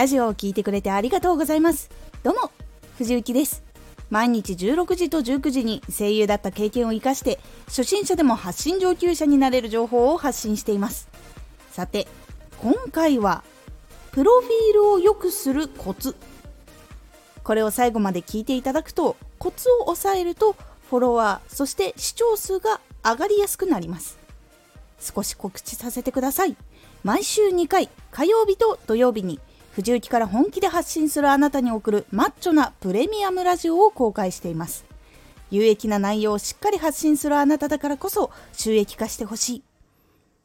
ラジオを聴いてくれてありがとうございます。どうも藤幸です。毎日16時と19時に声優だった経験を生かして初心者でも発信上級者になれる情報を発信しています。さて今回はプロフィールを良くするコツ。これを最後まで聞いていただくとコツを押さえるとフォロワーそして視聴数が上がりやすくなります。少し告知させてください。毎週2回火曜日と土曜日に藤雪から本気で発信するあなたに送るマッチョなプレミアムラジオを公開しています。有益な内容をしっかり発信するあなただからこそ収益化してほしい。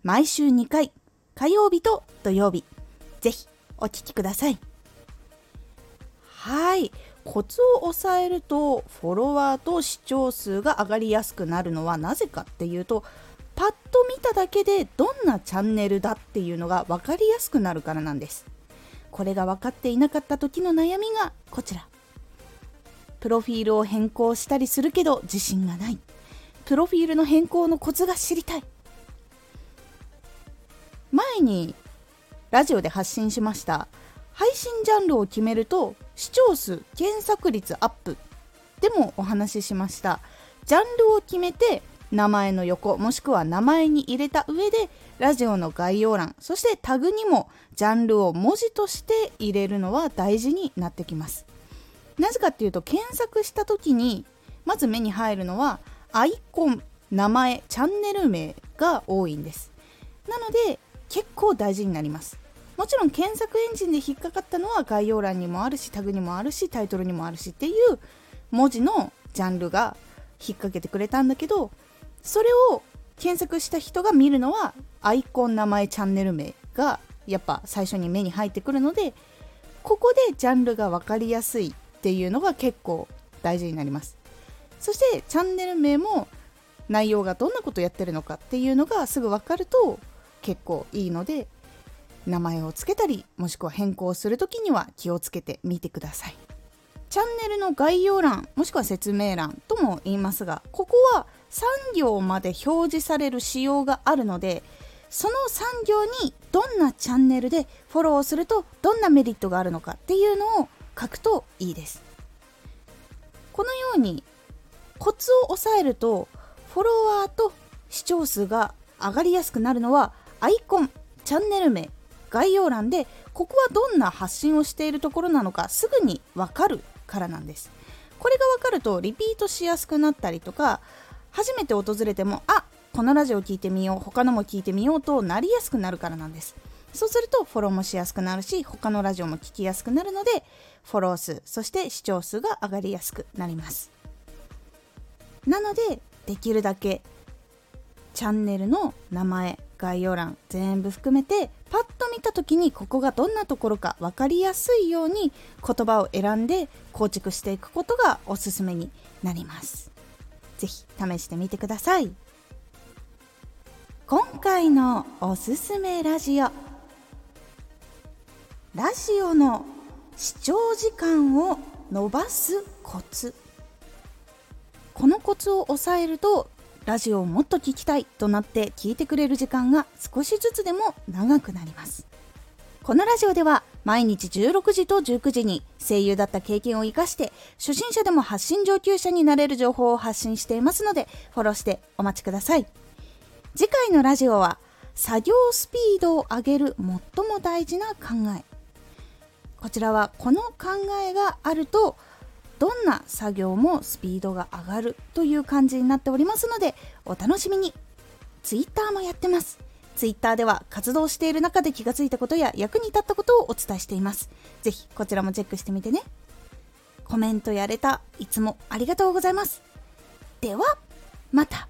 毎週2回火曜日と土曜日ぜひお聴きください。はい。コツを押さえるとフォロワーと視聴数が上がりやすくなるのはなぜかっていうとパッと見ただけでどんなチャンネルだっていうのが分かりやすくなるからなんです。これが分かっていなかった時の悩みがこちら。プロフィールを変更したりするけど自信がない。プロフィールの変更のコツが知りたい。前にラジオで発信しました。配信ジャンルを決めると視聴数検索率アップでもお話ししました。ジャンルを決めて名前の横もしくは名前に入れた上でラジオの概要欄そしてタグにもジャンルを文字として入れるのは大事になってきます。なぜかっていうと検索した時にまず目に入るのはアイコン名前チャンネル名が多いんです。なので結構大事になります。もちろん検索エンジンで引っかかったのは概要欄にもあるしタグにもあるしタイトルにもあるしっていう文字のジャンルが引っ掛けてくれたんだけどそれを検索した人が見るのはアイコン名前チャンネル名がやっぱ最初に目に入ってくるのでここでジャンルが分かりやすいっていうのが結構大事になります。そしてチャンネル名も内容がどんなことやってるのかっていうのがすぐ分かると結構いいので名前を付けたりもしくは変更する時には気をつけてみてください。チャンネルの概要欄もしくは説明欄とも言いますがここは3行まで表示される仕様があるのでその3行にどんなチャンネルでフォローするとどんなメリットがあるのかっていうのを書くといいです。このようにコツを押さえるとフォロワーと視聴数が上がりやすくなるのはアイコンチャンネル名概要欄でここはどんな発信をしているところなのかすぐにわかるからなんです。これが分かるとリピートしやすくなったりとか初めて訪れてもあこのラジオ聞いてみよう他のも聞いてみようとなりやすくなるからなんです。そうするとフォローもしやすくなるし他のラジオも聞きやすくなるのでフォロー数そして視聴数が上がりやすくなります。なのでできるだけチャンネルの名前概要欄全部含めてパッと見た時にここがどんなところか分かりやすいように言葉を選んで構築していくことがおすすめになります。ぜひ試してみてください。今回のおすすめラジオ。ラジオの視聴時間を伸ばすコツ。このコツを押さえるとラジオをもっと聞きたいとなって聞いてくれる時間が少しずつでも長くなります。このラジオでは毎日16時と19時に声優だった経験を生かして初心者でも発信上級者になれる情報を発信していますのでフォローしてお待ちください。次回のラジオは作業スピードを上げる最も大事な考え。こちらはこの考えがあるとどんな作業もスピードが上がるという感じになっておりますのでお楽しみに。Twitter もやってます。Twitter では活動している中で気がついたことや役に立ったことをお伝えしています。是非こちらもチェックしてみてね。コメントやれた。いつもありがとうございます。ではまた。